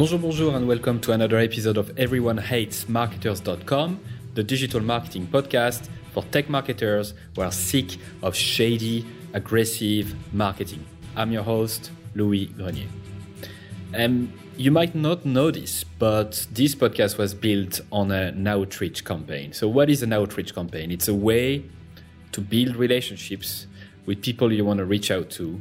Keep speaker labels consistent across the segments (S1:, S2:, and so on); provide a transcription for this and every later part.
S1: Bonjour, bonjour, and welcome to another episode of Everyone Hates Marketers.com, the digital marketing podcast for tech marketers who are sick of shady, aggressive marketing. I'm your host, Louis Grenier. Um, you might not know this, but this podcast was built on an outreach campaign. So, what is an outreach campaign? It's a way to build relationships with people you want to reach out to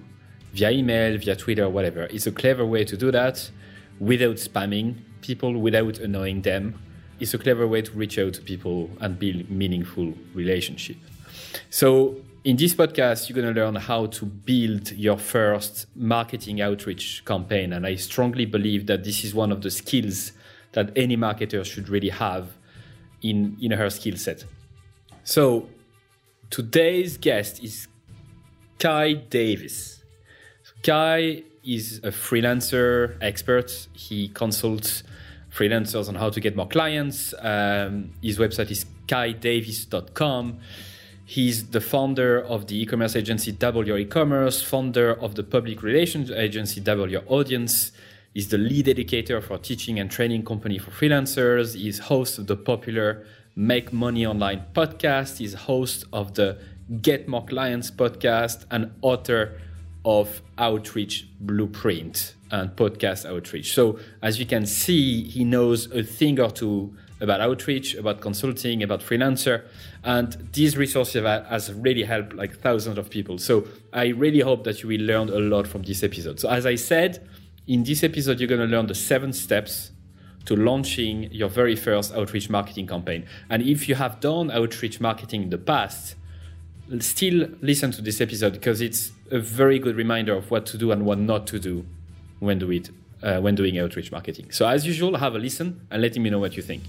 S1: via email, via Twitter, whatever. It's a clever way to do that without spamming people, without annoying them. It's a clever way to reach out to people and build meaningful relationship. So in this podcast, you're going to learn how to build your first marketing outreach campaign. And I strongly believe that this is one of the skills that any marketer should really have in, in her skill set. So today's guest is Kai Davis. Kai is a freelancer expert. He consults freelancers on how to get more clients. Um, his website is kaidavis.com. He's the founder of the e-commerce agency Double Your E-commerce, founder of the public relations agency Double Your Audience. He's the lead educator for teaching and training company for freelancers. He's host of the popular Make Money Online podcast. He's host of the Get More Clients podcast and author of Outreach Blueprint and podcast outreach. So, as you can see, he knows a thing or two about outreach, about consulting, about freelancer, and these resources has really helped like thousands of people. So, I really hope that you will learn a lot from this episode. So, as I said, in this episode, you're going to learn the seven steps to launching your very first outreach marketing campaign. And if you have done outreach marketing in the past, still listen to this episode because it's a very good reminder of what to do and what not to do when do it uh, when doing outreach marketing. So as usual, have a listen and let me know what you think.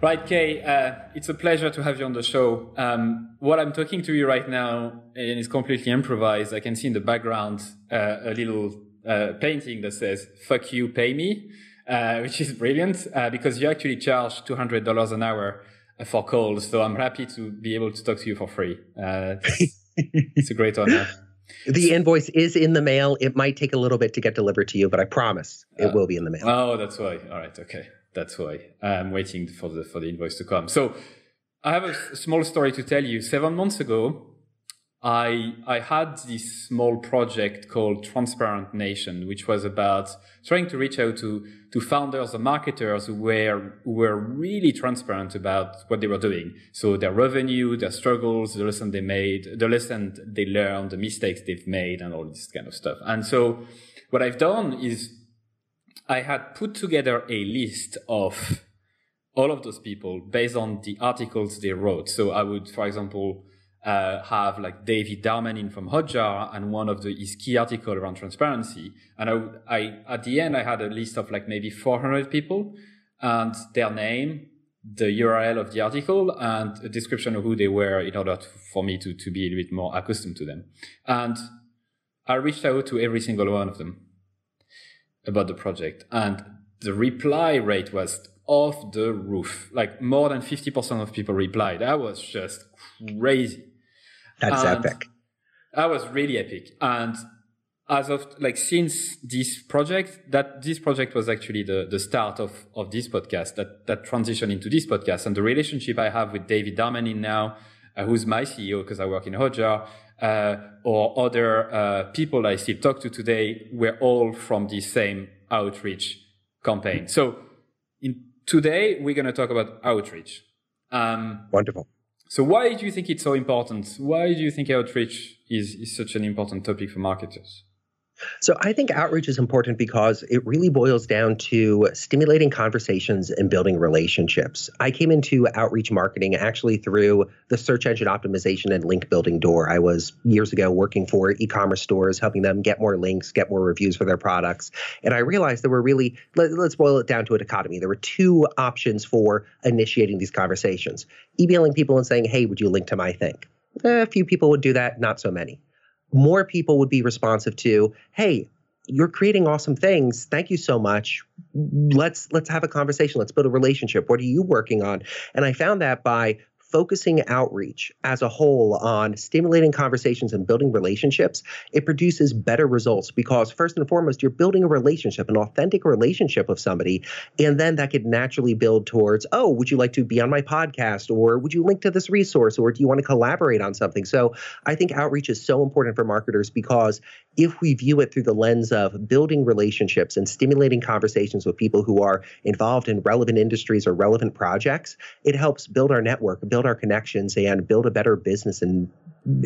S1: Right, Kai, uh, it's a pleasure to have you on the show. Um, what I'm talking to you right now is completely improvised. I can see in the background uh, a little uh, painting that says "Fuck you, pay me," uh, which is brilliant uh, because you actually charge two hundred dollars an hour for calls. So I'm happy to be able to talk to you for free. Uh, it's a great honor.
S2: The invoice is in the mail. It might take a little bit to get delivered to you, but I promise it uh, will be in the mail.
S1: Oh, that's why. All right. Okay. That's why I'm waiting for the, for the invoice to come. So I have a small story to tell you. Seven months ago, I I had this small project called Transparent Nation, which was about trying to reach out to to founders and marketers who were who were really transparent about what they were doing. So their revenue, their struggles, the lesson they made, the lesson they learned, the mistakes they've made, and all this kind of stuff. And so what I've done is I had put together a list of all of those people based on the articles they wrote. So I would, for example, uh, have like David Darmanin from Hotjar and one of the, his key article around transparency. And I, I, at the end, I had a list of like maybe 400 people and their name, the URL of the article and a description of who they were in order to, for me to, to be a little bit more accustomed to them. And I reached out to every single one of them about the project and the reply rate was off the roof. Like more than 50% of people replied. That was just crazy.
S2: That's and epic.
S1: That was really epic. And as of like since this project, that this project was actually the, the start of, of this podcast, that, that transition into this podcast and the relationship I have with David Darmanin now, uh, who's my CEO because I work in Hotjar, uh, or other uh, people I still talk to today, we're all from the same outreach campaign. So in, today we're going to talk about outreach.
S2: Um, Wonderful.
S1: So why do you think it's so important? Why do you think outreach is, is such an important topic for marketers?
S2: So I think outreach is important because it really boils down to stimulating conversations and building relationships. I came into outreach marketing actually through the search engine optimization and link building door. I was years ago working for e-commerce stores, helping them get more links, get more reviews for their products. And I realized there were really, let, us boil it down to a dichotomy. There were two options for initiating these conversations. Emailing people and saying, hey, would you link to my thing? A few people would do that, not so many more people would be responsive to, hey, you're creating awesome things. Thank you so much. Let's let's have a conversation. Let's build a relationship. What are you working on? And I found that by focusing outreach as a whole on stimulating conversations and building relationships, it produces better results because, first and foremost, you're building a relationship, an authentic relationship with somebody. And then that could naturally build towards, oh, would you like to be on my podcast? Or would you link to this resource? Or do you want to collaborate on something? So I think outreach is so important for marketers because if we view it through the lens of building relationships and stimulating conversations with people who are involved in relevant industries or relevant projects, it helps build our network, build our connections, and build a better business and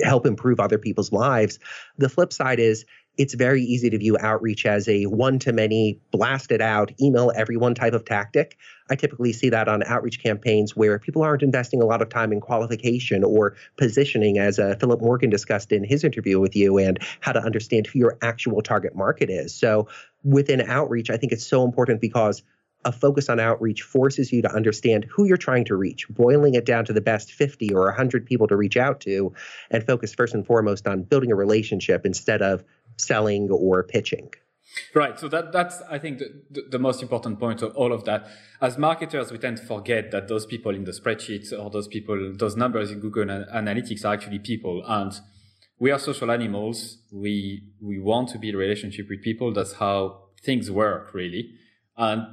S2: help improve other people's lives. The flip side is it's very easy to view outreach as a one to many, blast it out, email everyone type of tactic. I typically see that on outreach campaigns where people aren't investing a lot of time in qualification or positioning, as uh, Philip Morgan discussed in his interview with you, and how to understand who your actual target market is. So within outreach, I think it's so important because a focus on outreach forces you to understand who you're trying to reach, boiling it down to the best 50 or 100 people to reach out to, and focus first and foremost on building a relationship instead of selling or pitching.
S1: Right. So that that's I think the, the, most important point of all of that. As marketers, we tend to forget that those people in the spreadsheets or those people, those numbers in Google Analytics are actually people, and we are social animals. We we want to build relationship with people. That's how things work, really. And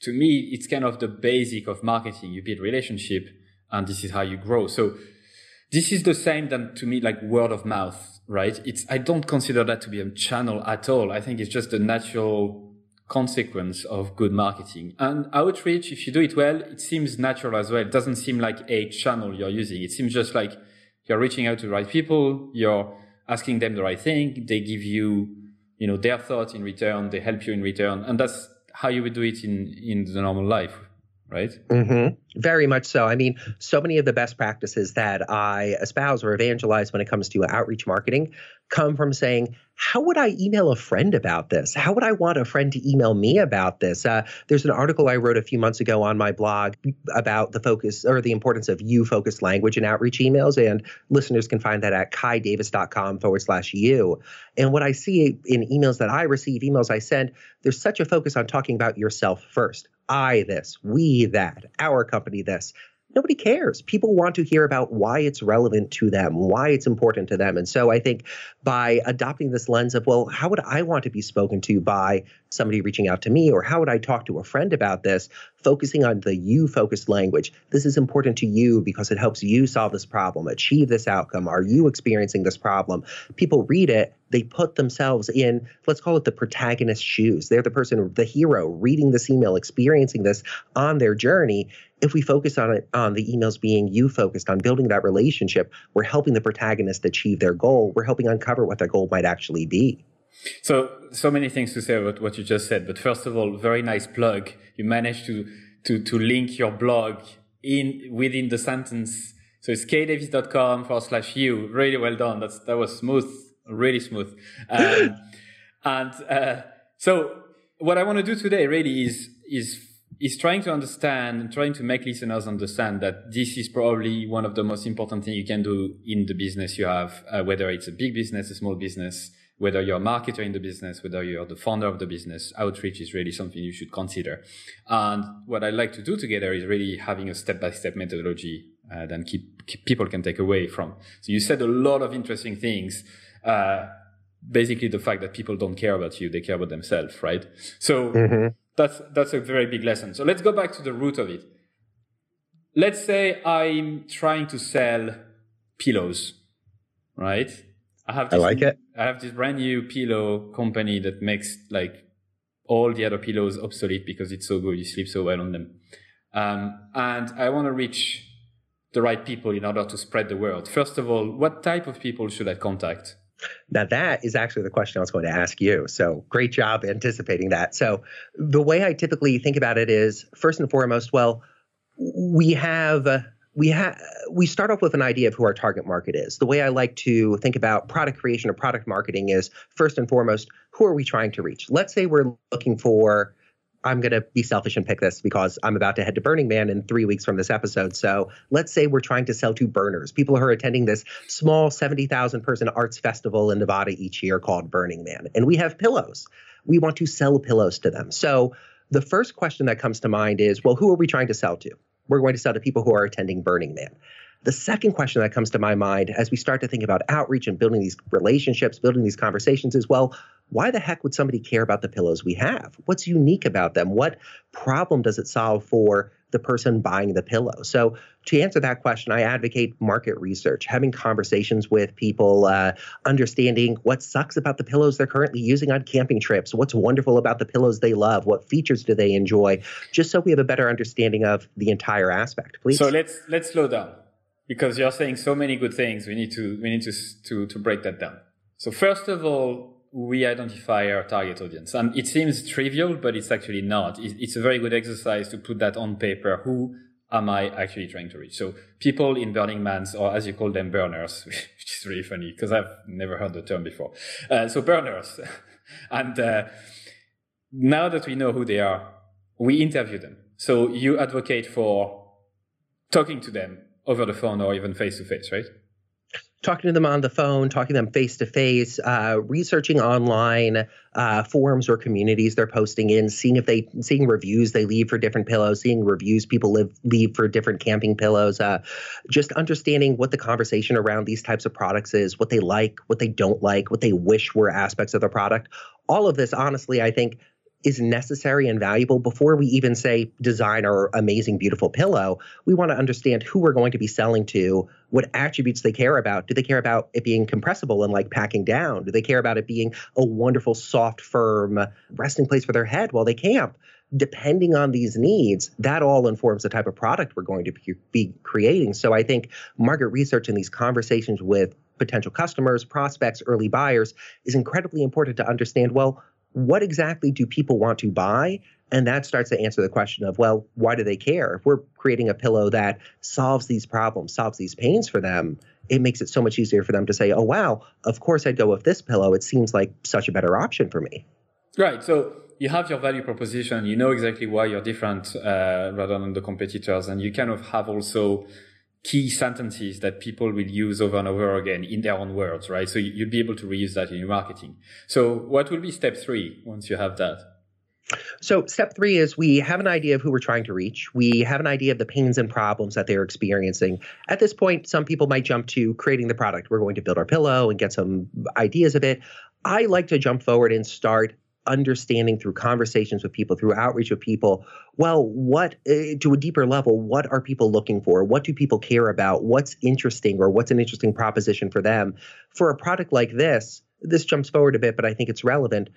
S1: to me, it's kind of the basic of marketing. You build relationship, and this is how you grow. So this is the same than to me like word of mouth, right? It's I don't consider that to be a channel at all. I think it's just a natural consequence of good marketing. And outreach, if you do it well, it seems natural as well. It doesn't seem like a channel you're using. It seems just like you're reaching out to the right people, you're asking them the right thing, they give you, you know, their thoughts in return, they help you in return. And that's how you would do it in, in the normal life right?
S2: Mm-hmm. Very much so. I mean, so many of the best practices that I espouse or evangelize when it comes to outreach marketing come from saying, how would I email a friend about this? How would I want a friend to email me about this? Uh, there's an article I wrote a few months ago on my blog about the focus or the importance of you focused language in outreach emails, and listeners can find that at kaidavis.com forward slash you. And what I see in emails that I receive, emails I send, there's such a focus on talking about yourself first. I this, we that, our company this. Nobody cares. People want to hear about why it's relevant to them, why it's important to them. And so I think by adopting this lens of, well, how would I want to be spoken to by somebody reaching out to me, or how would I talk to a friend about this? Focusing on the you focused language. This is important to you because it helps you solve this problem, achieve this outcome. Are you experiencing this problem? People read it, they put themselves in, let's call it the protagonist's shoes. They're the person, the hero, reading this email, experiencing this on their journey. If we focus on it, on the emails being you focused on building that relationship, we're helping the protagonist achieve their goal. We're helping uncover what their goal might actually be.
S1: So, so many things to say about what you just said. But first of all, very nice plug. You managed to to to link your blog in within the sentence. So it's kaidavis.com forward slash you. Really well done. That's that was smooth really smooth. Um, and uh, so, what I want to do today really is is is trying to understand and trying to make listeners understand that this is probably one of the most important things you can do in the business you have, uh, whether it's a big business, a small business, whether you're a marketer in the business, whether you're the founder of the business, outreach is really something you should consider. And what I like to do together is really having a step-by-step methodology uh, that keep, keep people can take away from. So you said a lot of interesting things uh, basically the fact that people don't care about you; they care about themselves, right? So mm-hmm. That's that's a very big lesson. So let's go back to the root of it. Let's say I'm trying to sell pillows, right?
S2: I have this, I like it.
S1: I have this brand new pillow company that makes like all the other pillows obsolete because it's so good. You sleep so well on them. Um, and I want to reach the right people in order to spread the word. First of all, what type of people should I contact?
S2: Now, that is actually the question I was going to ask you. So, great job anticipating that. So, the way I typically think about it is first and foremost, well, we have. Uh, we have we start off with an idea of who our target market is. The way I like to think about product creation or product marketing is first and foremost, who are we trying to reach? Let's say we're looking for I'm going to be selfish and pick this because I'm about to head to Burning Man in three weeks from this episode. So let's say we're trying to sell to burners, people who are attending this small 70,000 person arts festival in Nevada each year called Burning Man. And we have pillows. We want to sell pillows to them. So the first question that comes to mind is well, who are we trying to sell to? We're going to sell to people who are attending Burning Man. The second question that comes to my mind as we start to think about outreach and building these relationships, building these conversations is well, why the heck would somebody care about the pillows we have? What's unique about them? What problem does it solve for the person buying the pillow? So, to answer that question, I advocate market research, having conversations with people, uh, understanding what sucks about the pillows they're currently using on camping trips, what's wonderful about the pillows they love, what features do they enjoy, just so we have a better understanding of the entire aspect. Please.
S1: So let's let's slow down because you're saying so many good things. We need to we need to to to break that down. So first of all, we identify our target audience. And it seems trivial, but it's actually not. It's a very good exercise to put that on paper. Who am I actually trying to reach? So people in Burning Mans, or as you call them, burners, which is really funny because I've never heard the term before. Uh, so burners. and uh, now that we know who they are, we interview them. So you advocate for talking to them over the phone or even face to face, right?
S2: talking to them on the phone, talking to them face to face, researching online uh, forums or communities they're posting in, seeing if they seeing reviews they leave for different pillows, seeing reviews people live leave for different camping pillows, uh, just understanding what the conversation around these types of products is, what they like, what they don't like, what they wish were aspects of the product. All of this, honestly, I think is necessary and valuable before we even say design our amazing, beautiful pillow. We want to understand who we're going to be selling to, what attributes they care about. Do they care about it being compressible and like packing down? Do they care about it being a wonderful, soft, firm resting place for their head while they camp? Depending on these needs, that all informs the type of product we're going to be creating. So I think market research and these conversations with potential customers, prospects, early buyers is incredibly important to understand well, what exactly do people want to buy? And that starts to answer the question of, well, why do they care? If we're creating a pillow that solves these problems, solves these pains for them, it makes it so much easier for them to say, oh, wow, of course I'd go with this pillow. It seems like such a better option for me.
S1: Right. So you have your value proposition, you know exactly why you're different uh, rather than the competitors, and you kind of have also key sentences that people will use over and over again in their own words, right? So you'll be able to reuse that in your marketing. So what will be step three once you have that?
S2: So, step three is we have an idea of who we're trying to reach. We have an idea of the pains and problems that they're experiencing. At this point, some people might jump to creating the product. We're going to build our pillow and get some ideas of it. I like to jump forward and start understanding through conversations with people, through outreach with people, well, what uh, to a deeper level, what are people looking for? What do people care about? What's interesting or what's an interesting proposition for them? For a product like this, this jumps forward a bit, but I think it's relevant.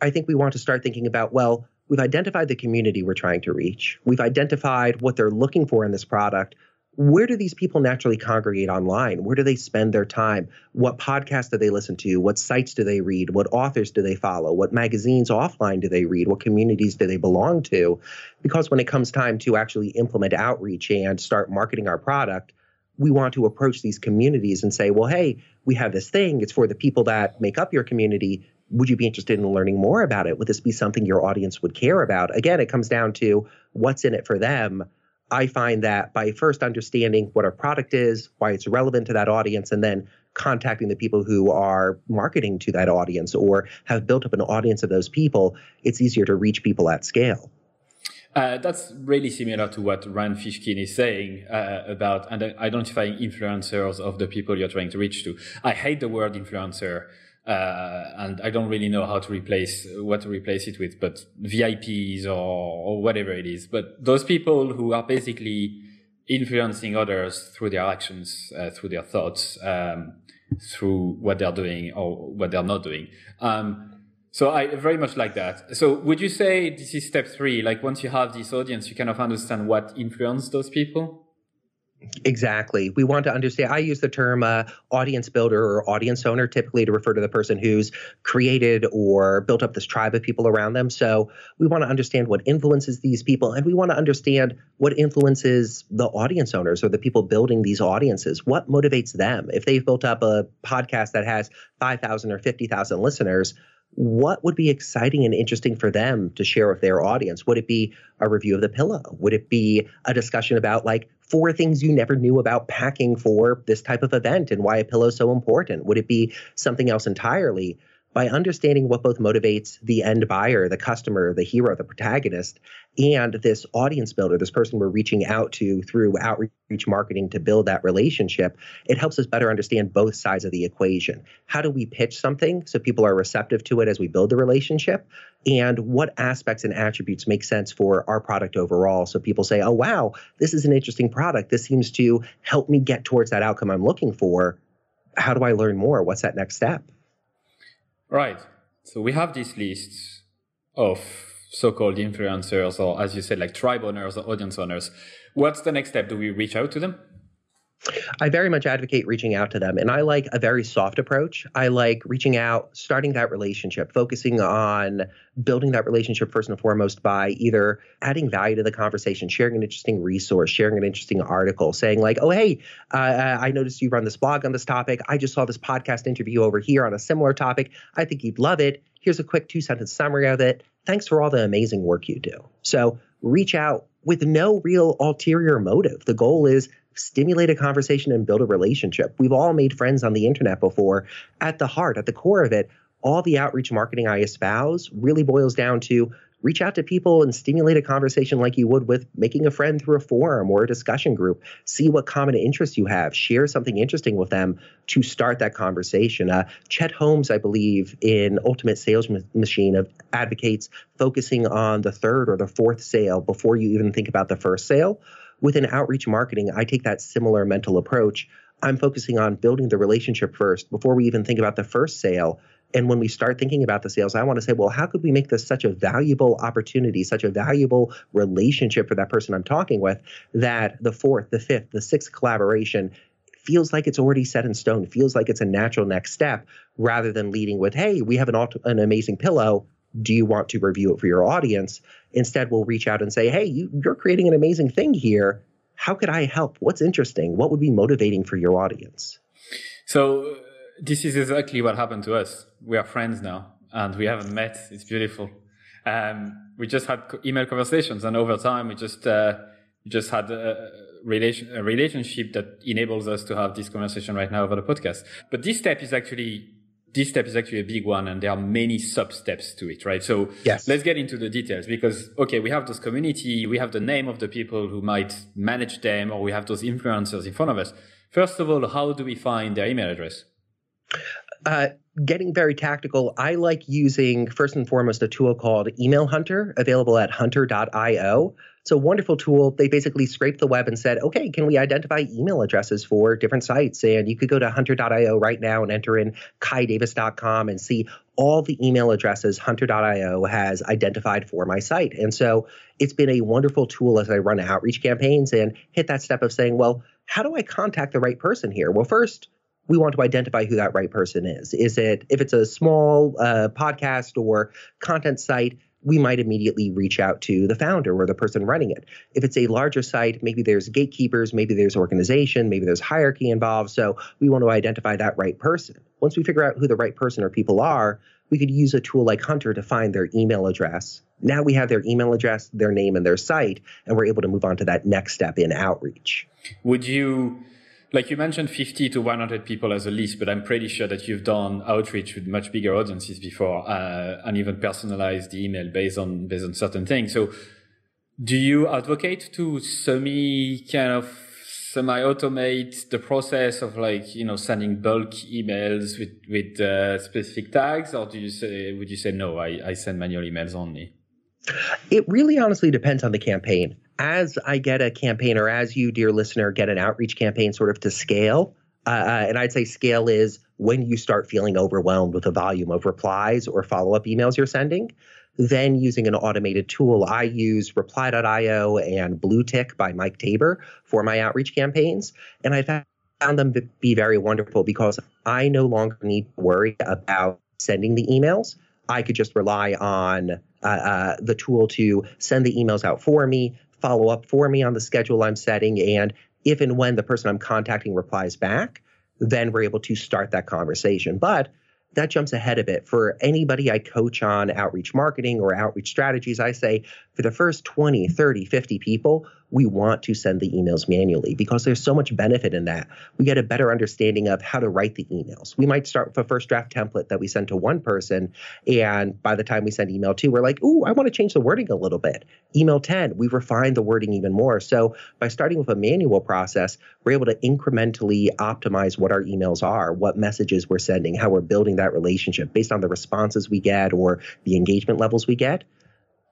S2: I think we want to start thinking about, well, we've identified the community we're trying to reach. We've identified what they're looking for in this product where do these people naturally congregate online? Where do they spend their time? What podcasts do they listen to? What sites do they read? What authors do they follow? What magazines offline do they read? What communities do they belong to? Because when it comes time to actually implement outreach and start marketing our product, we want to approach these communities and say, well, hey, we have this thing. It's for the people that make up your community. Would you be interested in learning more about it? Would this be something your audience would care about? Again, it comes down to what's in it for them I find that by first understanding what our product is, why it's relevant to that audience, and then contacting the people who are marketing to that audience or have built up an audience of those people, it's easier to reach people at scale.
S1: Uh, that's really similar to what Rand Fishkin is saying uh, about identifying influencers of the people you're trying to reach to. I hate the word influencer uh, and I don't really know how to replace what to replace it with, but VIPs or, or whatever it is. But those people who are basically influencing others through their actions, uh, through their thoughts, um, through what they're doing or what they're not doing. Um, so I very much like that. So would you say this is step three? Like once you have this audience, you kind of understand what influenced those people?
S2: Exactly. We want to understand. I use the term uh, audience builder or audience owner typically to refer to the person who's created or built up this tribe of people around them. So we want to understand what influences these people, and we want to understand what influences the audience owners or the people building these audiences. What motivates them? If they've built up a podcast that has 5,000 or 50,000 listeners, what would be exciting and interesting for them to share with their audience? Would it be a review of the pillow? Would it be a discussion about like four things you never knew about packing for this type of event and why a pillow is so important? Would it be something else entirely? By understanding what both motivates the end buyer, the customer, the hero, the protagonist, and this audience builder, this person we're reaching out to through outreach marketing to build that relationship, it helps us better understand both sides of the equation. How do we pitch something so people are receptive to it as we build the relationship? And what aspects and attributes make sense for our product overall? So people say, oh, wow, this is an interesting product. This seems to help me get towards that outcome I'm looking for. How do I learn more? What's that next step?
S1: Right. So we have this list of so-called influencers or as you said like tribe owners or audience owners. What's the next step? Do we reach out to them
S2: I very much advocate reaching out to them. And I like a very soft approach. I like reaching out, starting that relationship, focusing on building that relationship first and foremost by either adding value to the conversation, sharing an interesting resource, sharing an interesting article, saying, like, oh, hey, uh, I noticed you run this blog on this topic. I just saw this podcast interview over here on a similar topic. I think you'd love it. Here's a quick two sentence summary of it thanks for all the amazing work you do. So reach out with no real ulterior motive. The goal is stimulate a conversation and build a relationship. We've all made friends on the internet before. At the heart, at the core of it, all the outreach marketing I espouse really boils down to reach out to people and stimulate a conversation like you would with making a friend through a forum or a discussion group. See what common interests you have. Share something interesting with them to start that conversation. Uh, Chet Holmes, I believe, in Ultimate Sales Machine, of advocates focusing on the third or the fourth sale before you even think about the first sale. Within outreach marketing, I take that similar mental approach. I'm focusing on building the relationship first before we even think about the first sale and when we start thinking about the sales, I want to say, well, how could we make this such a valuable opportunity, such a valuable relationship for that person I'm talking with, that the fourth, the fifth, the sixth collaboration feels like it's already set in stone, feels like it's a natural next step, rather than leading with, hey, we have an, an amazing pillow. Do you want to review it for your audience? Instead, we'll reach out and say, hey, you, you're creating an amazing thing here. How could I help? What's interesting? What would be motivating for your audience?
S1: So, this is exactly what happened to us. We are friends now, and we haven't met. It's beautiful. Um, we just had email conversations, and over time, we just uh, just had a, relation, a relationship that enables us to have this conversation right now over the podcast. But this step is actually this step is actually a big one, and there are many sub steps to it, right? So yes. let's get into the details because okay, we have this community, we have the name of the people who might manage them, or we have those influencers in front of us. First of all, how do we find their email address?
S2: Uh, getting very tactical, I like using first and foremost a tool called Email Hunter, available at hunter.io. It's a wonderful tool. They basically scraped the web and said, okay, can we identify email addresses for different sites? And you could go to hunter.io right now and enter in kaidavis.com and see all the email addresses hunter.io has identified for my site. And so it's been a wonderful tool as I run outreach campaigns and hit that step of saying, well, how do I contact the right person here? Well, first, we want to identify who that right person is. Is it if it's a small uh, podcast or content site? We might immediately reach out to the founder or the person running it. If it's a larger site, maybe there's gatekeepers, maybe there's organization, maybe there's hierarchy involved. So we want to identify that right person. Once we figure out who the right person or people are, we could use a tool like Hunter to find their email address. Now we have their email address, their name, and their site, and we're able to move on to that next step in outreach.
S1: Would you like you mentioned 50 to 100 people as a list, but I'm pretty sure that you've done outreach with much bigger audiences before, uh, and even personalized the email based on based on certain things. So, do you advocate to semi kind of semi automate the process of like you know sending bulk emails with with uh, specific tags, or do you say would you say no? I, I send manual emails only.
S2: It really honestly depends on the campaign as I get a campaign, or as you, dear listener, get an outreach campaign sort of to scale, uh, uh, and I'd say scale is when you start feeling overwhelmed with the volume of replies or follow up emails you're sending. Then using an automated tool, I use reply.io and Bluetick by Mike Taber for my outreach campaigns. And I found them to be very wonderful because I no longer need to worry about sending the emails. I could just rely on uh, uh, the tool to send the emails out for me, follow up for me on the schedule I'm setting. And if and when the person I'm contacting replies back, then we're able to start that conversation. But that jumps ahead a bit. For anybody I coach on outreach marketing or outreach strategies, I say for the first 20, 30, 50 people, we want to send the emails manually because there's so much benefit in that. We get a better understanding of how to write the emails. We might start with a first draft template that we send to one person, and by the time we send email two, we're like, ooh, I want to change the wording a little bit. Email 10, we refine the wording even more. So by starting with a manual process, we're able to incrementally optimize what our emails are, what messages we're sending, how we're building that relationship based on the responses we get or the engagement levels we get.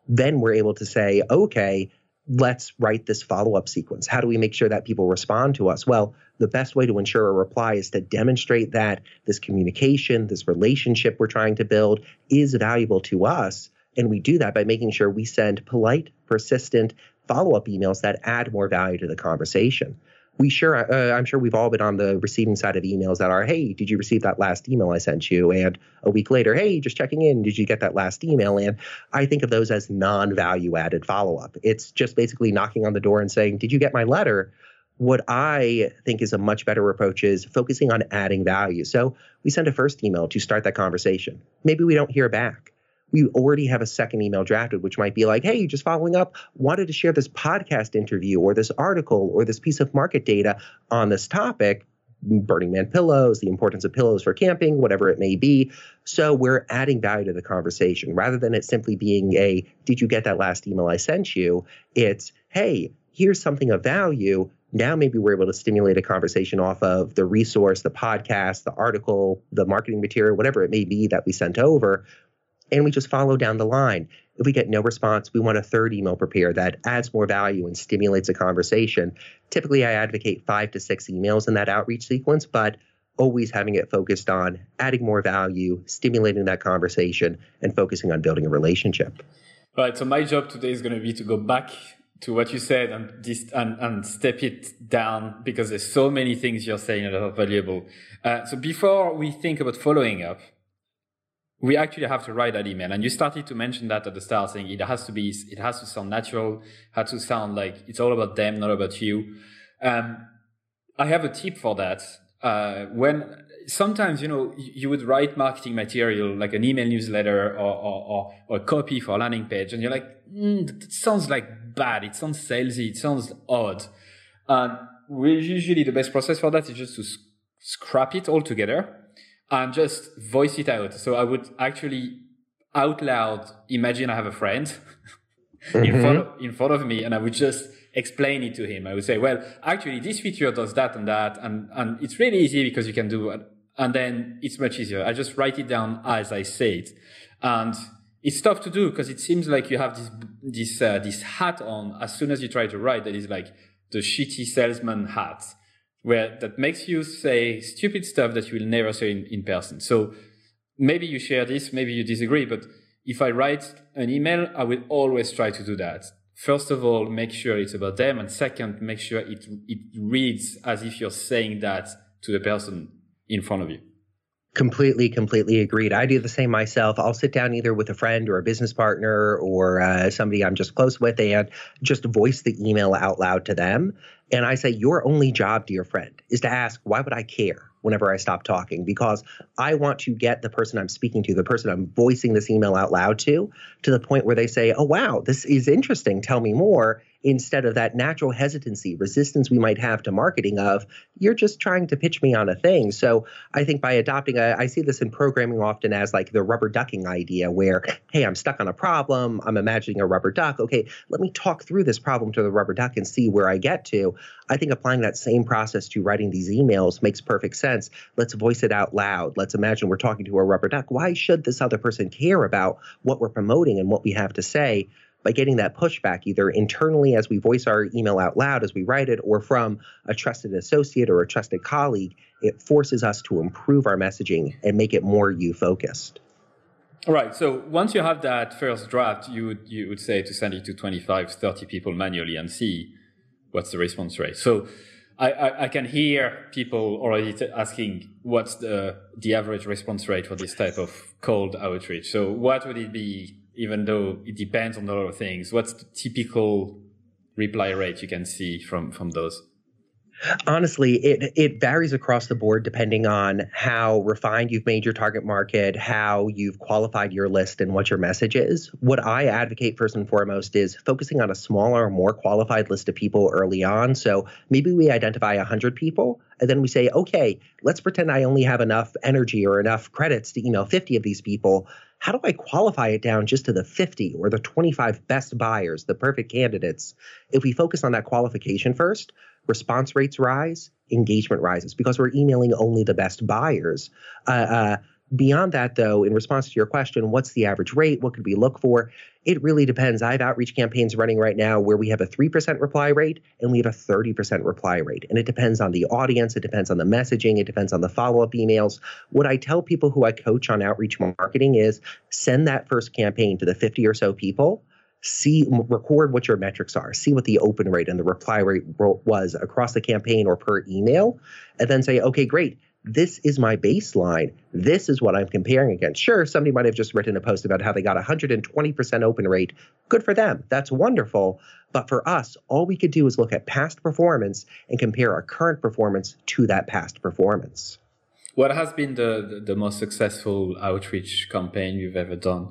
S2: Then we're able to say, okay, let's write this follow up sequence. How do we make sure that people respond to us? Well, the best way to ensure a reply is to demonstrate that this communication, this relationship we're trying to build is valuable to us. And we do that by making sure we send polite, persistent follow up emails that add more value to the conversation we sure uh, i'm sure we've all been on the receiving side of emails that are hey did you receive that last email i sent you? And a week later hey just checking in did you get that last email? And i think of those as non-value added follow-up. It's just basically knocking on the door and saying did you get my letter? What I think is a much better approach is focusing on adding value. So we send a first email to start that conversation. Maybe we don't hear back we already have a second email drafted, which might be like, hey, just following up, wanted to share this podcast interview or this article or this piece of market data on this topic. Burning Man pillows, the importance of pillows for camping, whatever it may be. So we're adding value to the conversation rather than it simply being a, did you get that last email I sent you? It's, hey, here's something of value. Now maybe we're able to stimulate a conversation off of the resource, the podcast, the article, the marketing material, whatever it may be that we sent over and we just follow down the line. If we get no response, we want a third email prepared that adds more value and stimulates a conversation. Typically, I advocate five to six emails in that outreach sequence, but always having it focused on adding more value, stimulating that conversation, and focusing on building a relationship.
S1: Right. So my job today is going to be to go back to what you said and, and, and step it down because there's so many things you're saying that are valuable. Uh, so before we think about following up, we actually have to write that email. And you started to mention that at the start, saying it has to be, it has to sound natural, has to sound like it's all about them, not about you. Um, I have a tip for that. Uh, when sometimes, you know, you would write marketing material like an email newsletter or, or, or, or a copy for a landing page, and you're like, mm, that sounds like bad. It sounds salesy. It sounds odd. And usually the best process for that is just to scrap it all together and just voice it out. So I would actually out loud imagine I have a friend mm-hmm. in front of, in front of me, and I would just explain it to him. I would say, well, actually, this feature does that and that, and and it's really easy because you can do it. And then it's much easier. I just write it down as I say it, and it's tough to do because it seems like you have this this uh, this hat on as soon as you try to write. That is like the shitty salesman hat where that makes you say stupid stuff that you will never say in, in person. So maybe you share this, maybe you disagree, but if I write an email, I will always try to do that. First of all, make sure it's about them. And second, make sure it, it reads as if you're saying that to the person in front of you.
S2: Completely, completely agreed. I do the same myself. I'll sit down either with a friend or a business partner or uh, somebody I'm just close with and just voice the email out loud to them. And I say, Your only job, dear friend, is to ask, Why would I care? whenever I stop talking because I want to get the person I'm speaking to, the person I'm voicing this email out loud to, to the point where they say, Oh, wow, this is interesting. Tell me more instead of that natural hesitancy, resistance we might have to marketing of, you're just trying to pitch me on a thing. So I think by adopting, a, I see this in programming often as like the rubber ducking idea where, hey, I'm stuck on a problem. I'm imagining a rubber duck. Okay, let me talk through this problem to the rubber duck and see where I get to. I think applying that same process to writing these emails makes perfect sense. Let's voice it out loud. Let's imagine we're talking to a rubber duck. Why should this other person care about what we're promoting and what we have to say? By getting that pushback either internally as we voice our email out loud as we write it or from a trusted associate or a trusted colleague, it forces us to improve our messaging and make it more you focused.
S1: Right. So once you have that first draft, you would, you would say to send it to 25, 30 people manually and see what's the response rate. So I, I, I can hear people already t- asking what's the, the average response rate for this type of cold outreach. So what would it be even though it depends on a lot of things. What's the typical reply rate you can see from from those?
S2: Honestly, it it varies across the board depending on how refined you've made your target market, how you've qualified your list, and what your message is. What I advocate first and foremost is focusing on a smaller, more qualified list of people early on. So maybe we identify 100 people, and then we say, okay, let's pretend I only have enough energy or enough credits to email 50 of these people. How do I qualify it down just to the 50 or the 25 best buyers, the perfect candidates? If we focus on that qualification first, response rates rise, engagement rises because we're emailing only the best buyers. Uh, uh, beyond that, though, in response to your question, what's the average rate? What could we look for? It really depends. I have outreach campaigns running right now where we have a 3% reply rate and we have a 30% reply rate. And it depends on the audience, it depends on the messaging, it depends on the follow up emails. What I tell people who I coach on outreach marketing is send that first campaign to the 50 or so people see record what your metrics are see what the open rate and the reply rate was across the campaign or per email and then say okay great. This is my baseline. This is what i'm comparing against. Sure somebody might have just written a post about how they got 120% open rate. Good for them. That's wonderful. But for us all we could do is look at past performance and compare our current performance to that past performance.
S1: What has been the, the, most successful outreach campaign you've ever done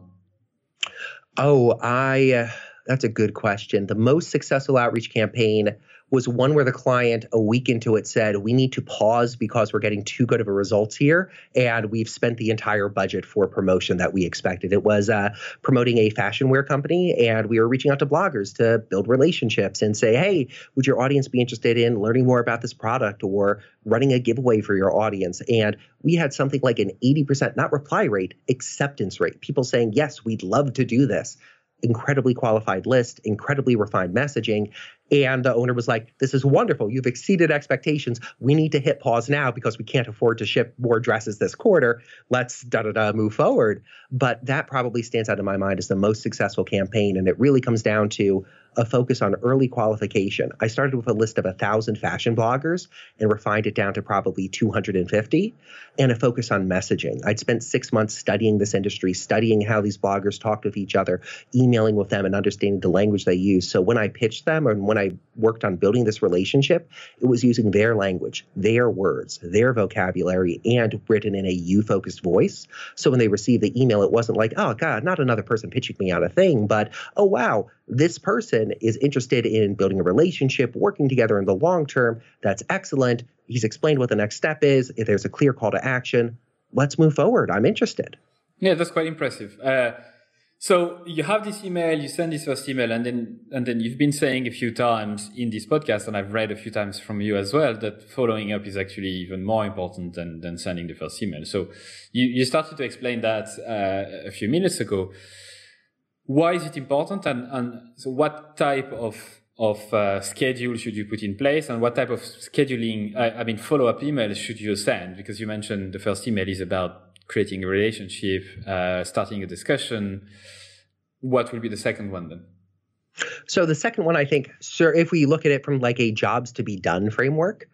S2: Oh, I. Uh, that's a good question. The most successful outreach campaign was one where the client, a week into it, said, We need to pause because we're getting too good of a results here. And we've spent the entire budget for promotion that we expected. It was uh, promoting a fashion wear company, and we were reaching out to bloggers to build relationships and say, Hey, would your audience be interested in learning more about this product or running a giveaway for your audience? And we had something like an 80%, not reply rate, acceptance rate. People saying, Yes, we'd love to do this incredibly qualified list, incredibly refined messaging. And the owner was like, This is wonderful. You've exceeded expectations. We need to hit pause now because we can't afford to ship more dresses this quarter. Let's da da da move forward. But that probably stands out in my mind as the most successful campaign. And it really comes down to a focus on early qualification. I started with a list of a thousand fashion bloggers and refined it down to probably 250 and a focus on messaging. I'd spent six months studying this industry, studying how these bloggers talked with each other, emailing with them, and understanding the language they use. So when I pitched them and when I worked on building this relationship, it was using their language, their words, their vocabulary, and written in a you focused voice. So when they received the email, it wasn't like, oh, God, not another person pitching me on a thing, but oh, wow, this person is interested in building a relationship, working together in the long term. That's excellent. He's explained what the next step is. If there's a clear call to action, let's move forward. I'm interested.
S1: Yeah, that's quite impressive. Uh, so you have this email, you send this first email, and then and then you've been saying a few times in this podcast, and I've read a few times from you as well that following up is actually even more important than than sending the first email. So you you started to explain that uh, a few minutes ago why is it important and, and so what type of of uh, schedule should you put in place and what type of scheduling I, I mean follow-up email should you send? Because you mentioned the first email is about creating a relationship uh, starting a discussion. What will be the second one then?
S2: So the second one i think sir if we look at it from like a jobs to be done framework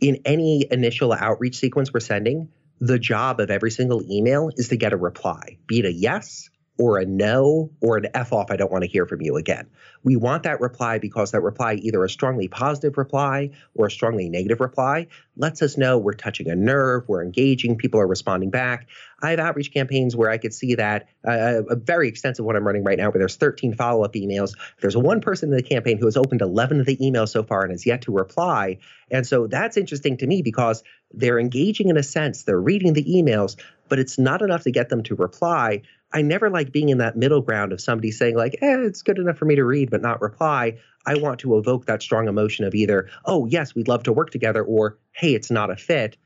S2: in any initial outreach sequence we're sending the job of every single email is to get a reply be it a yes or a no or an F off, I don't want to hear from you again. We want that reply because that reply, either a strongly positive reply or a strongly negative reply, lets us know we're touching a nerve, we're engaging, people are responding back. I have outreach campaigns where I could see that uh, a very extensive one I'm running right now, where there's 13 follow up emails. There's one person in the campaign who has opened 11 of the emails so far and has yet to reply. And so that's interesting to me because they're engaging in a sense, they're reading the emails, but it's not enough to get them to reply. I never like being in that middle ground of somebody saying, like, eh, it's good enough for me to read, but not reply. I want to evoke that strong emotion of either, oh, yes, we'd love to work together, or hey, it's not a fit.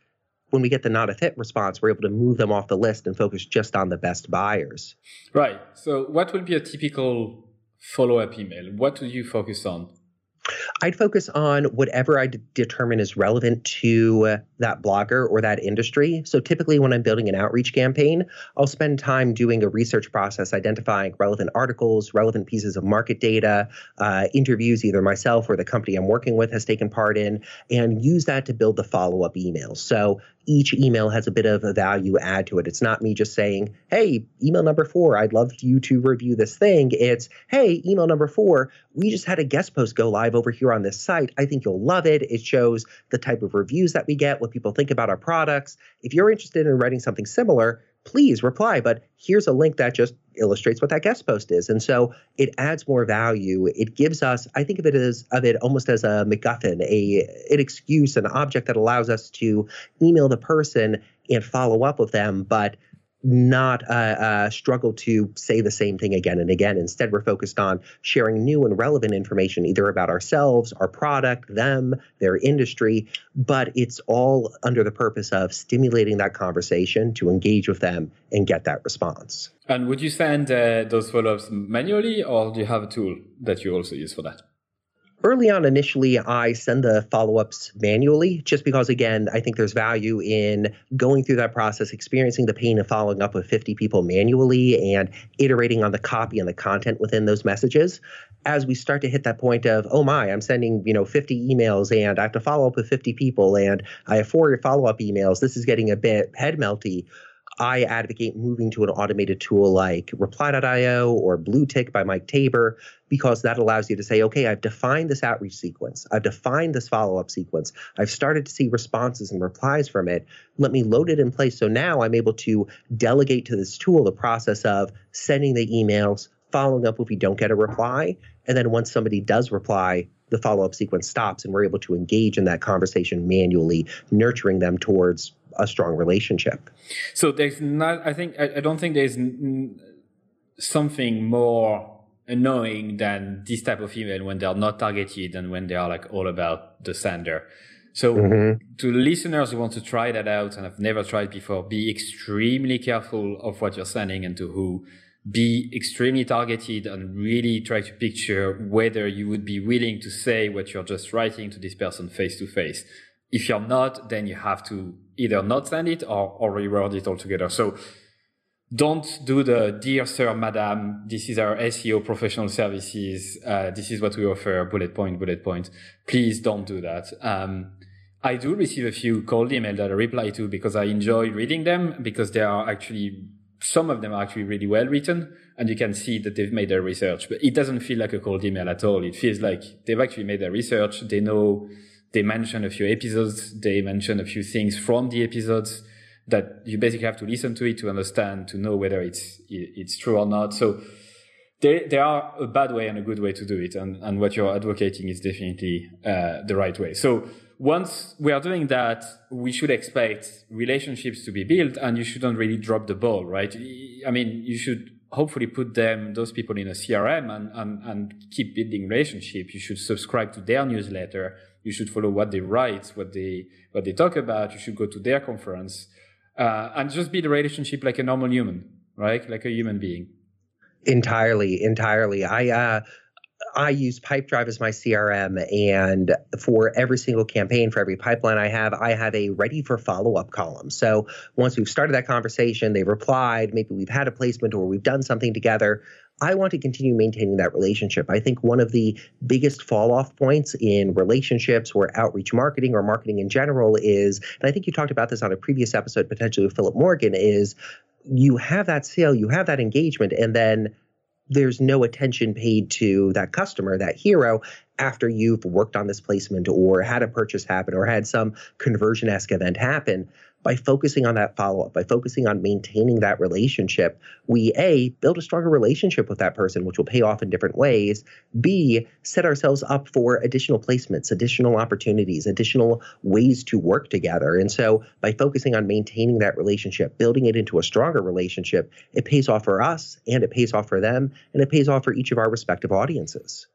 S2: When we get the not a fit response, we're able to move them off the list and focus just on the best buyers.
S1: Right. So, what would be a typical follow up email? What do you focus on?
S2: I'd focus on whatever I d- determine is relevant to uh, that blogger or that industry. So typically, when I'm building an outreach campaign, I'll spend time doing a research process, identifying relevant articles, relevant pieces of market data, uh, interviews either myself or the company I'm working with has taken part in, and use that to build the follow up emails. So each email has a bit of a value add to it. It's not me just saying, hey, email number four, I'd love you to review this thing. It's, hey, email number four, we just had a guest post go live over here on this site. I think you'll love it. It shows the type of reviews that we get, what people think about our products. If you're interested in writing something similar, please reply. But here's a link that just illustrates what that guest post is. And so it adds more value. It gives us, I think of it as of it almost as a MacGuffin, a an excuse, an object that allows us to email the person and follow up with them, but not uh, uh, struggle to say the same thing again and again. Instead, we're focused on sharing new and relevant information, either about ourselves, our product, them, their industry, but it's all under the purpose of stimulating that conversation to engage with them and get that response.
S1: And would you send uh, those follow ups manually, or do you have a tool that you also use for that?
S2: Early on, initially, I send the follow ups manually just because, again, I think there's value in going through that process, experiencing the pain of following up with 50 people manually and iterating on the copy and the content within those messages. As we start to hit that point of, oh my, I'm sending, you know, 50 emails and I have to follow up with 50 people and I have four follow up emails, this is getting a bit head melty. I advocate moving to an automated tool like reply.io or Bluetick by Mike Taber because that allows you to say, okay, I've defined this outreach sequence. I've defined this follow up sequence. I've started to see responses and replies from it. Let me load it in place. So now I'm able to delegate to this tool the process of sending the emails, following up if we don't get a reply. And then once somebody does reply, the follow up sequence stops and we're able to engage in that conversation manually, nurturing them towards a strong relationship.
S1: So there's not, I think, I, I don't think there's n- something more annoying than this type of email when they are not targeted and when they are like all about the sender. So mm-hmm. to listeners who want to try that out and have never tried before, be extremely careful of what you're sending and to who. Be extremely targeted and really try to picture whether you would be willing to say what you're just writing to this person face to face. If you're not, then you have to either not send it or, or reword it altogether. So don't do the dear sir, madam, this is our SEO professional services. Uh, this is what we offer, bullet point, bullet point. Please don't do that. Um, I do receive a few cold emails that I reply to because I enjoy reading them because they are actually, some of them are actually really well written and you can see that they've made their research, but it doesn't feel like a cold email at all. It feels like they've actually made their research. They know they mention a few episodes. They mention a few things from the episodes that you basically have to listen to it to understand, to know whether it's, it's true or not. So there, there are a bad way and a good way to do it. And, and what you're advocating is definitely uh, the right way. So once we are doing that, we should expect relationships to be built and you shouldn't really drop the ball, right? I mean, you should hopefully put them, those people in a CRM and, and, and keep building relationship. You should subscribe to their newsletter you should follow what they write, what they what they talk about. You should go to their conference uh, and just be the relationship like a normal human, right? Like a human being.
S2: Entirely, entirely. I uh, I use Pipedrive as my CRM, and for every single campaign, for every pipeline I have, I have a ready for follow up column. So once we've started that conversation, they've replied, maybe we've had a placement or we've done something together. I want to continue maintaining that relationship. I think one of the biggest fall off points in relationships or outreach marketing or marketing in general is, and I think you talked about this on a previous episode, potentially with Philip Morgan, is you have that sale, you have that engagement, and then there's no attention paid to that customer, that hero, after you've worked on this placement or had a purchase happen or had some conversion esque event happen by focusing on that follow up, by focusing on maintaining that relationship, we A, build a stronger relationship with that person, which will pay off in different ways. B, set ourselves up for additional placements, additional opportunities, additional ways to work together. And so by focusing on maintaining that relationship, building it into a stronger relationship, it pays off for us and it pays off for them and it pays off for each of our respective audiences.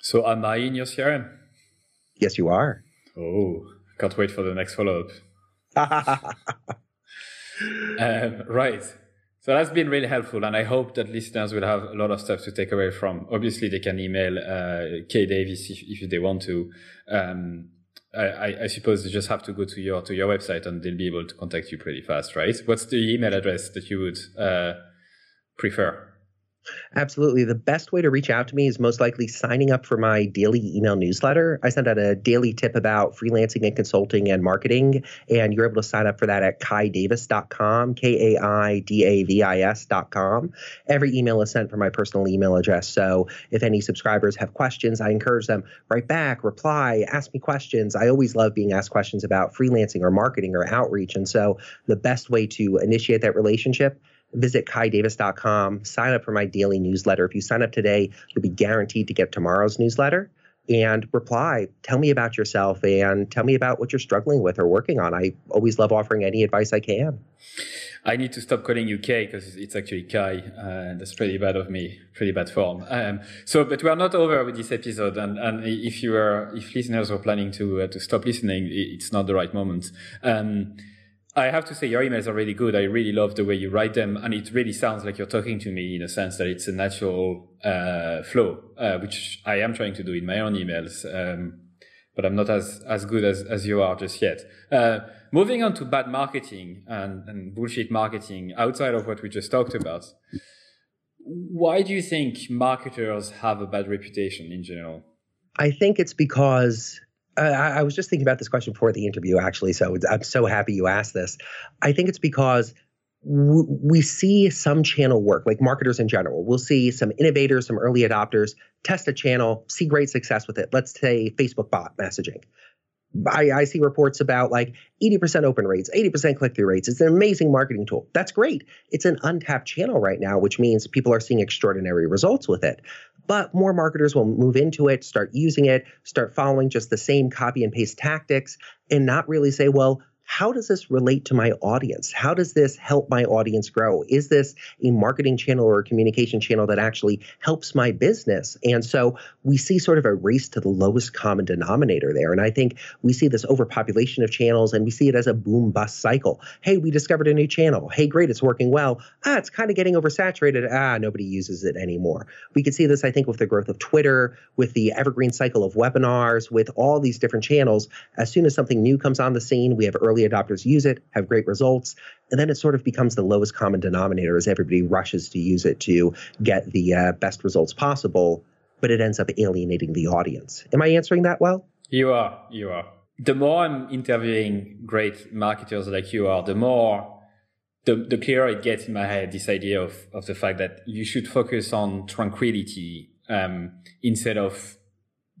S1: So am I in your CRM?
S2: Yes, you are.
S1: Oh, can't wait for the next follow up. Um, right. So that's been really helpful, and I hope that listeners will have a lot of stuff to take away from. Obviously, they can email uh, Kay Davis if, if they want to. Um, I, I, suppose they just have to go to your to your website, and they'll be able to contact you pretty fast, right? What's the email address that you would uh, prefer?
S2: Absolutely. The best way to reach out to me is most likely signing up for my daily email newsletter. I send out a daily tip about freelancing and consulting and marketing, and you're able to sign up for that at kaidavis.com, K A I D A V I S.com. Every email is sent from my personal email address. So if any subscribers have questions, I encourage them write back, reply, ask me questions. I always love being asked questions about freelancing or marketing or outreach. And so the best way to initiate that relationship visit kaidavis.com, sign up for my daily newsletter. If you sign up today, you'll be guaranteed to get tomorrow's newsletter and reply. Tell me about yourself and tell me about what you're struggling with or working on. I always love offering any advice I can.
S1: I need to stop calling you Kay because it's actually Kai. Uh, that's pretty bad of me, pretty bad form. Um, so, but we are not over with this episode. And, and if you are, if listeners are planning to uh, to stop listening, it's not the right moment. Um, I have to say your emails are really good. I really love the way you write them, and it really sounds like you're talking to me in a sense that it's a natural uh, flow, uh, which I am trying to do in my own emails, um, but I'm not as as good as as you are just yet. Uh, moving on to bad marketing and, and bullshit marketing outside of what we just talked about. Why do you think marketers have a bad reputation in general?
S2: I think it's because I, was just thinking about this question before the interview, actually. So I'm so happy you asked this. I think it's because we see some channel work, like marketers in general. We'll see some innovators, some early adopters test a channel, see great success with it. Let's say Facebook bot messaging. I, I, see reports about like 80% open rates, 80% click through rates. It's an amazing marketing tool. That's great. It's an untapped channel right now, which means people are seeing extraordinary results with it. But more marketers will move into it, start using it, start following just the same copy and paste tactics, and not really say, well, how does this relate to my audience? How does this help my audience grow? Is this a marketing channel or a communication channel that actually helps my business? And so we see sort of a race to the lowest common denominator there. And I think we see this overpopulation of channels and we see it as a boom bust cycle. Hey, we discovered a new channel. Hey, great, it's working well. Ah, it's kind of getting oversaturated. Ah, nobody uses it anymore. We could see this, I think, with the growth of Twitter, with the evergreen cycle of webinars, with all these different channels. As soon as something new comes on the scene, we have early early adopters use it, have great results, and then it sort of becomes the lowest common denominator as everybody rushes to use it to get the uh, best results possible, but it ends up alienating the audience. Am I answering that well?
S1: You are. You are. The more I'm interviewing great marketers like you are, the more the, the clearer it gets in my head this idea of, of the fact that you should focus on tranquility um, instead of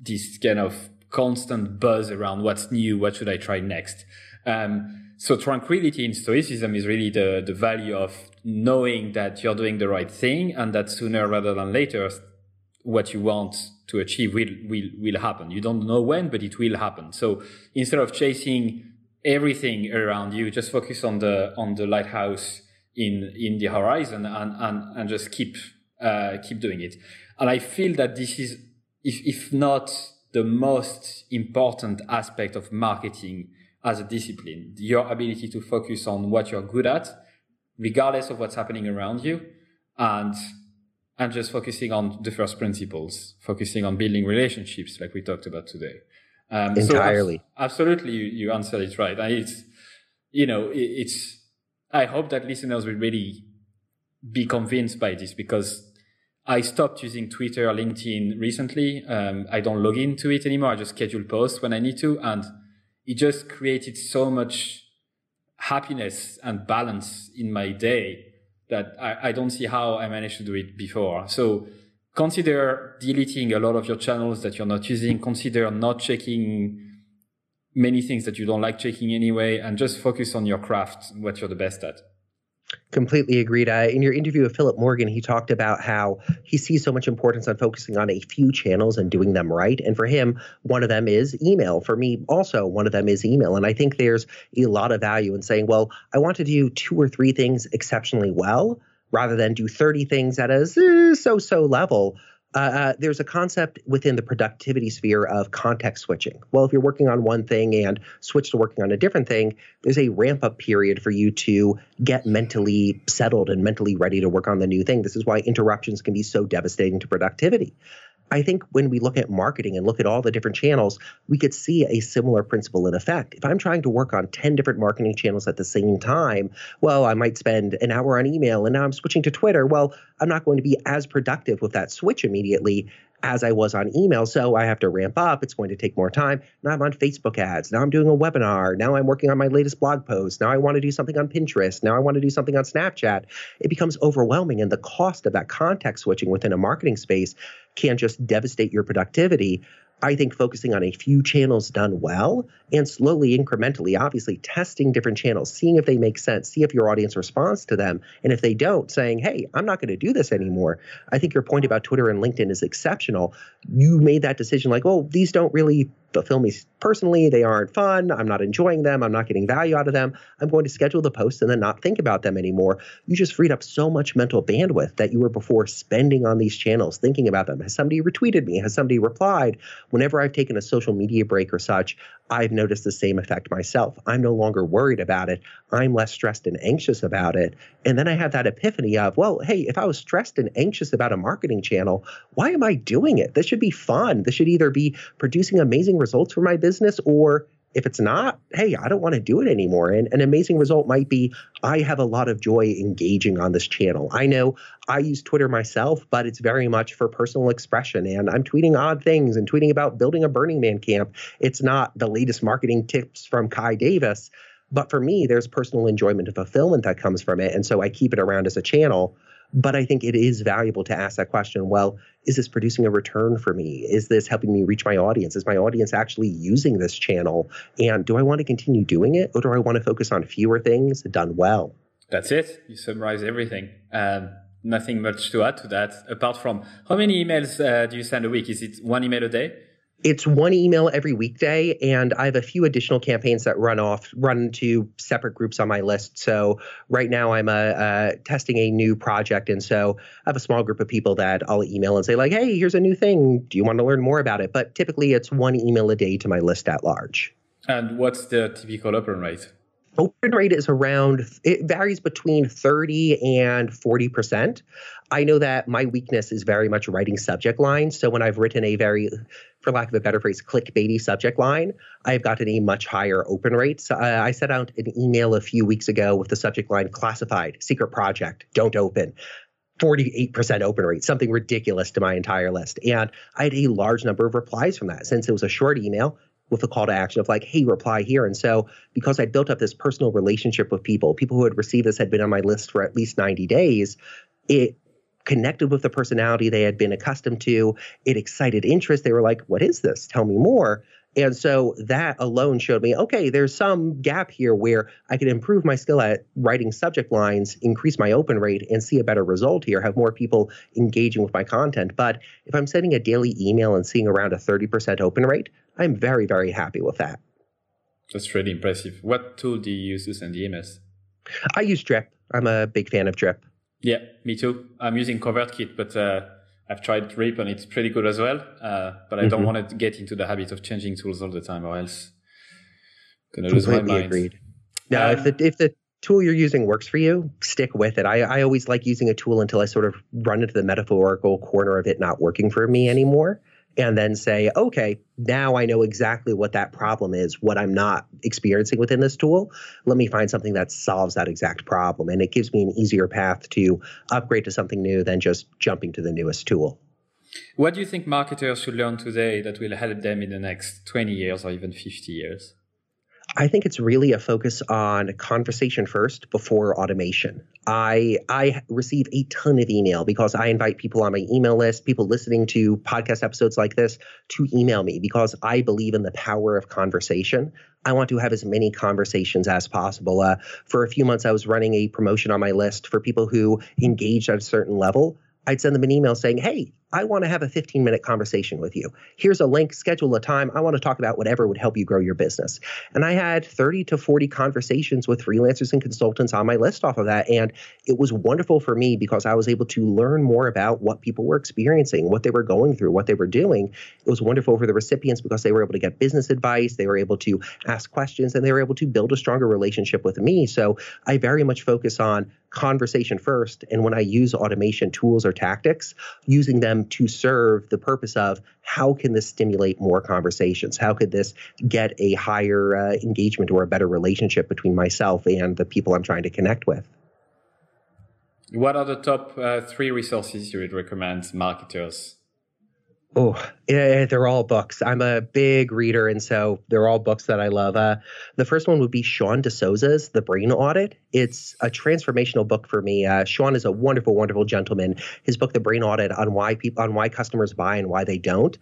S1: this kind of constant buzz around what's new, what should I try next. Um, so tranquility in stoicism is really the, the value of knowing that you're doing the right thing and that sooner rather than later, what you want to achieve will, will, will happen. You don't know when, but it will happen. So instead of chasing everything around you, just focus on the, on the lighthouse in, in the horizon and, and, and just keep, uh, keep doing it. And I feel that this is, if, if not the most important aspect of marketing as a discipline, your ability to focus on what you're good at, regardless of what's happening around you, and and just focusing on the first principles, focusing on building relationships, like we talked about today.
S2: Um, Entirely,
S1: so absolutely, you, you answered it right. And it's you know, it, it's. I hope that listeners will really be convinced by this because I stopped using Twitter, LinkedIn recently. Um, I don't log into it anymore. I just schedule posts when I need to, and it just created so much happiness and balance in my day that I, I don't see how I managed to do it before. So consider deleting a lot of your channels that you're not using. Consider not checking many things that you don't like checking anyway, and just focus on your craft, what you're the best at.
S2: Completely agreed. In your interview with Philip Morgan, he talked about how he sees so much importance on focusing on a few channels and doing them right. And for him, one of them is email. For me, also, one of them is email. And I think there's a lot of value in saying, well, I want to do two or three things exceptionally well rather than do 30 things at a so so level. Uh, uh, there's a concept within the productivity sphere of context switching. Well, if you're working on one thing and switch to working on a different thing, there's a ramp up period for you to get mentally settled and mentally ready to work on the new thing. This is why interruptions can be so devastating to productivity. I think when we look at marketing and look at all the different channels, we could see a similar principle in effect. If I'm trying to work on 10 different marketing channels at the same time, well, I might spend an hour on email and now I'm switching to Twitter. Well, I'm not going to be as productive with that switch immediately as I was on email. So I have to ramp up. It's going to take more time. Now I'm on Facebook ads. Now I'm doing a webinar. Now I'm working on my latest blog post. Now I want to do something on Pinterest. Now I want to do something on Snapchat. It becomes overwhelming. And the cost of that context switching within a marketing space can just devastate your productivity. I think focusing on a few channels done well and slowly, incrementally, obviously testing different channels, seeing if they make sense, see if your audience responds to them. And if they don't, saying, hey, I'm not going to do this anymore. I think your point about Twitter and LinkedIn is exceptional. You made that decision like, oh, these don't really fulfill me personally. They aren't fun. I'm not enjoying them. I'm not getting value out of them. I'm going to schedule the posts and then not think about them anymore. You just freed up so much mental bandwidth that you were before spending on these channels, thinking about them. Has somebody retweeted me? Has somebody replied? Whenever I've taken a social media break or such, I've noticed the same effect myself. I'm no longer worried about it. I'm less stressed and anxious about it. And then I have that epiphany of, well, hey, if I was stressed and anxious about a marketing channel, why am I doing it? This should be fun. This should either be producing amazing results for my business or if it's not, hey, I don't want to do it anymore. And an amazing result might be I have a lot of joy engaging on this channel. I know I use Twitter myself, but it's very much for personal expression. And I'm tweeting odd things and tweeting about building a Burning Man camp. It's not the latest marketing tips from Kai Davis. But for me, there's personal enjoyment and fulfillment that comes from it. And so I keep it around as a channel. But I think it is valuable to ask that question well, is this producing a return for me? Is this helping me reach my audience? Is my audience actually using this channel? And do I want to continue doing it or do I want to focus on fewer things done well?
S1: That's it. You summarize everything. Um, nothing much to add to that apart from how many emails uh, do you send a week? Is it one email a day?
S2: It's one email every weekday, and I have a few additional campaigns that run off, run to separate groups on my list. So right now, I'm uh, uh, testing a new project, and so I have a small group of people that I'll email and say like, "Hey, here's a new thing. Do you want to learn more about it?" But typically, it's one email a day to my list at large.
S1: And what's the typical open rate?
S2: Open rate is around, it varies between 30 and 40%. I know that my weakness is very much writing subject lines. So when I've written a very, for lack of a better phrase, clickbaity subject line, I've gotten a much higher open rate. So uh, I sent out an email a few weeks ago with the subject line classified, secret project, don't open. 48% open rate, something ridiculous to my entire list. And I had a large number of replies from that. Since it was a short email, with a call to action of like, hey, reply here. And so because I built up this personal relationship with people, people who had received this had been on my list for at least 90 days, it connected with the personality they had been accustomed to. It excited interest. They were like, what is this? Tell me more. And so that alone showed me, okay, there's some gap here where I could improve my skill at writing subject lines, increase my open rate, and see a better result here, have more people engaging with my content. But if I'm sending a daily email and seeing around a 30% open rate, I'm very, very happy with that.
S1: That's really impressive. What tool do you use to send emails?
S2: I use Drip. I'm a big fan of Drip.
S1: Yeah, me too. I'm using ConvertKit, but uh, I've tried Drip and it's pretty good as well. Uh, but I mm-hmm. don't want to get into the habit of changing tools all the time, or else I'm gonna lose my mind.
S2: Agreed. Now, um, if the if the tool you're using works for you, stick with it. I, I always like using a tool until I sort of run into the metaphorical corner of it not working for me anymore and then say, okay, now I know exactly what that problem is, what I'm not experiencing within this tool. Let me find something that solves that exact problem. And it gives me an easier path to upgrade to something new than just jumping to the newest tool.
S1: What do you think marketers should learn today that will help them in the next 20 years or even 50 years?
S2: I think it's really a focus on conversation first before automation. I I receive a ton of email because I invite people on my email list, people listening to podcast episodes like this to email me because I believe in the power of conversation. I want to have as many conversations as possible. Uh, for a few months, I was running a promotion on my list for people who engaged at a certain level. I'd send them an email saying, Hey, I want to have a 15 minute conversation with you. Here's a link, schedule a time. I want to talk about whatever would help you grow your business. And I had 30 to 40 conversations with freelancers and consultants on my list off of that. And it was wonderful for me because I was able to learn more about what people were experiencing, what they were going through, what they were doing. It was wonderful for the recipients because they were able to get business advice, they were able to ask questions, and they were able to build a stronger relationship with me. So I very much focus on conversation first. And when I use automation tools or tactics, using them them to serve the purpose of how can this stimulate more conversations? How could this get a higher uh, engagement or a better relationship between myself and the people I'm trying to connect with?
S1: What are the top uh, three resources you would recommend marketers
S2: Oh, yeah, they're all books. I'm a big reader, and so they're all books that I love. Uh, the first one would be Sean D'Souza's The Brain Audit. It's a transformational book for me. Uh, Sean is a wonderful, wonderful gentleman. His book, The Brain Audit, on why people, on why customers buy and why they don't.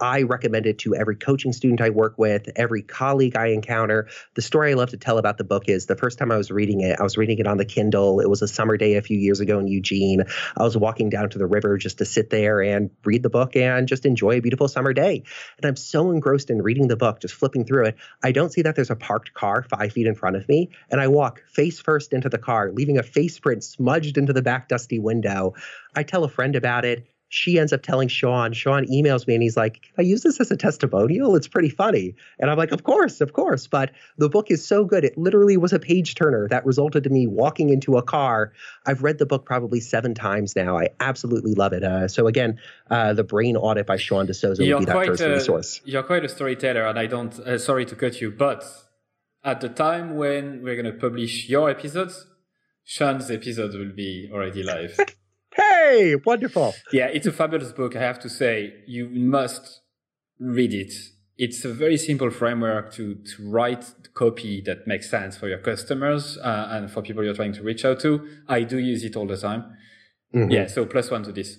S2: I recommend it to every coaching student I work with, every colleague I encounter. The story I love to tell about the book is the first time I was reading it, I was reading it on the Kindle. It was a summer day a few years ago in Eugene. I was walking down to the river just to sit there and read the book and just enjoy a beautiful summer day. And I'm so engrossed in reading the book, just flipping through it. I don't see that there's a parked car five feet in front of me. And I walk face first into the car, leaving a face print smudged into the back dusty window. I tell a friend about it she ends up telling Sean. Sean emails me and he's like, Can I use this as a testimonial? It's pretty funny. And I'm like, Of course, of course. But the book is so good. It literally was a page turner that resulted in me walking into a car. I've read the book probably seven times now. I absolutely love it. Uh, so, again, uh, The Brain Audit by Sean D'Souza
S1: you're
S2: would be that first
S1: a,
S2: resource.
S1: You're quite a storyteller, and I don't, uh, sorry to cut you, but at the time when we're going to publish your episodes, Sean's episode will be already live.
S2: Hey, wonderful.
S1: Yeah, it's a fabulous book. I have to say, you must read it. It's a very simple framework to, to write copy that makes sense for your customers uh, and for people you're trying to reach out to. I do use it all the time. Mm-hmm. Yeah, so plus one to this.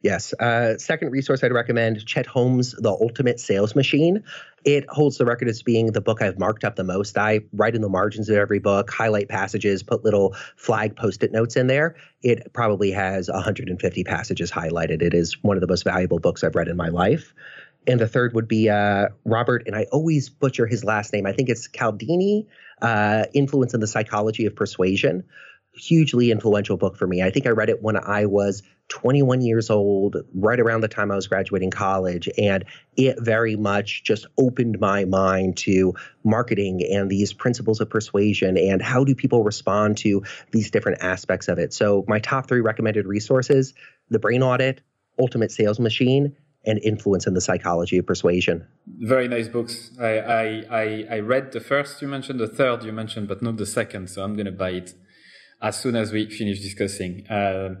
S2: Yes. Uh, second resource I'd recommend Chet Holmes' The Ultimate Sales Machine. It holds the record as being the book I've marked up the most. I write in the margins of every book, highlight passages, put little flag post it notes in there. It probably has 150 passages highlighted. It is one of the most valuable books I've read in my life. And the third would be uh, Robert, and I always butcher his last name. I think it's Cialdini, uh, Influence in the Psychology of Persuasion hugely influential book for me. I think I read it when I was 21 years old, right around the time I was graduating college. And it very much just opened my mind to marketing and these principles of persuasion and how do people respond to these different aspects of it. So, my top three recommended resources The Brain Audit, Ultimate Sales Machine, and Influence in the Psychology of Persuasion.
S1: Very nice books. I, I, I, I read the first you mentioned, the third you mentioned, but not the second. So, I'm going to buy it as soon as we finish discussing. Uh,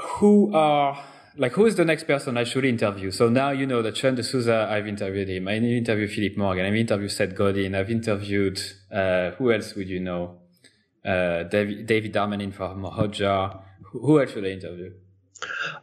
S1: who are like who is the next person I should interview? So now you know that Sean D'Souza, I've interviewed him. I interviewed Philip Morgan. I've interviewed Seth Godin. I've interviewed uh, who else would you know? Uh, David, David Darmanin from Hotjar. Who else should I interview?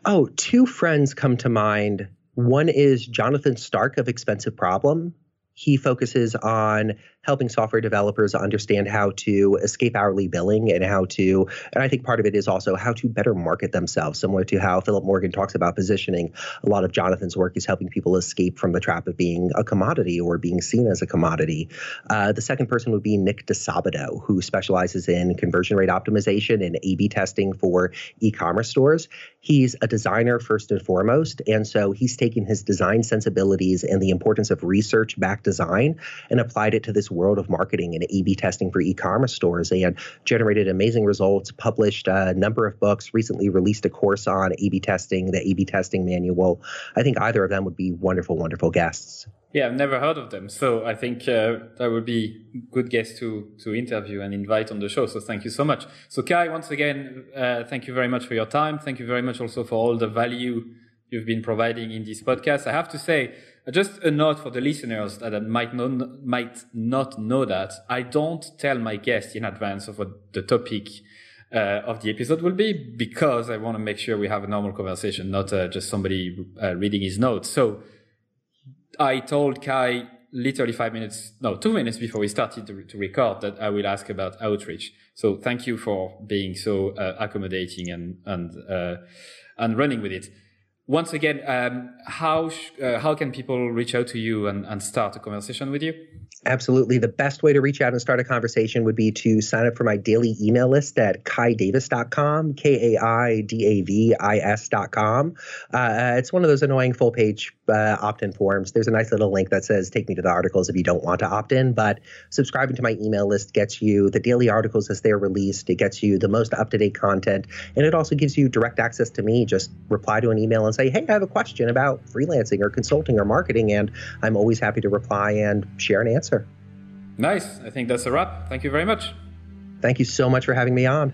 S2: Oh, two friends come to mind. One is Jonathan Stark of Expensive Problem. He focuses on helping software developers understand how to escape hourly billing and how to, and I think part of it is also how to better market themselves, similar to how Philip Morgan talks about positioning. A lot of Jonathan's work is helping people escape from the trap of being a commodity or being seen as a commodity. Uh, the second person would be Nick Disabato, who specializes in conversion rate optimization and A B testing for e commerce stores. He's a designer first and foremost. And so he's taken his design sensibilities and the importance of research backed design and applied it to this world of marketing and A/B testing for e-commerce stores, and generated amazing results. Published a number of books. Recently released a course on A/B testing, the A/B testing manual. I think either of them would be wonderful, wonderful guests.
S1: Yeah, I've never heard of them, so I think uh, that would be good guests to to interview and invite on the show. So thank you so much. So Kai, once again, uh, thank you very much for your time. Thank you very much also for all the value you've been providing in this podcast. I have to say just a note for the listeners that might not, might not know that I don't tell my guests in advance of what the topic uh, of the episode will be because I want to make sure we have a normal conversation, not uh, just somebody uh, reading his notes. So I told Kai literally five minutes, no, two minutes before we started to, to record that I will ask about outreach. So thank you for being so uh, accommodating and and uh, and running with it once again, um, how uh, how can people reach out to you and, and start a conversation with you?
S2: Absolutely. The best way to reach out and start a conversation would be to sign up for my daily email list at kaidavis.com, K A I D A V I S.com. Uh, it's one of those annoying full page uh, opt-in forms. There's a nice little link that says "Take me to the articles" if you don't want to opt in. But subscribing to my email list gets you the daily articles as they're released. It gets you the most up-to-date content, and it also gives you direct access to me. Just reply to an email and say, "Hey, I have a question about freelancing or consulting or marketing," and I'm always happy to reply and share an answer.
S1: Nice. I think that's a wrap. Thank you very much.
S2: Thank you so much for having me on.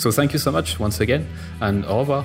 S1: So, thank you so much once again, and au revoir.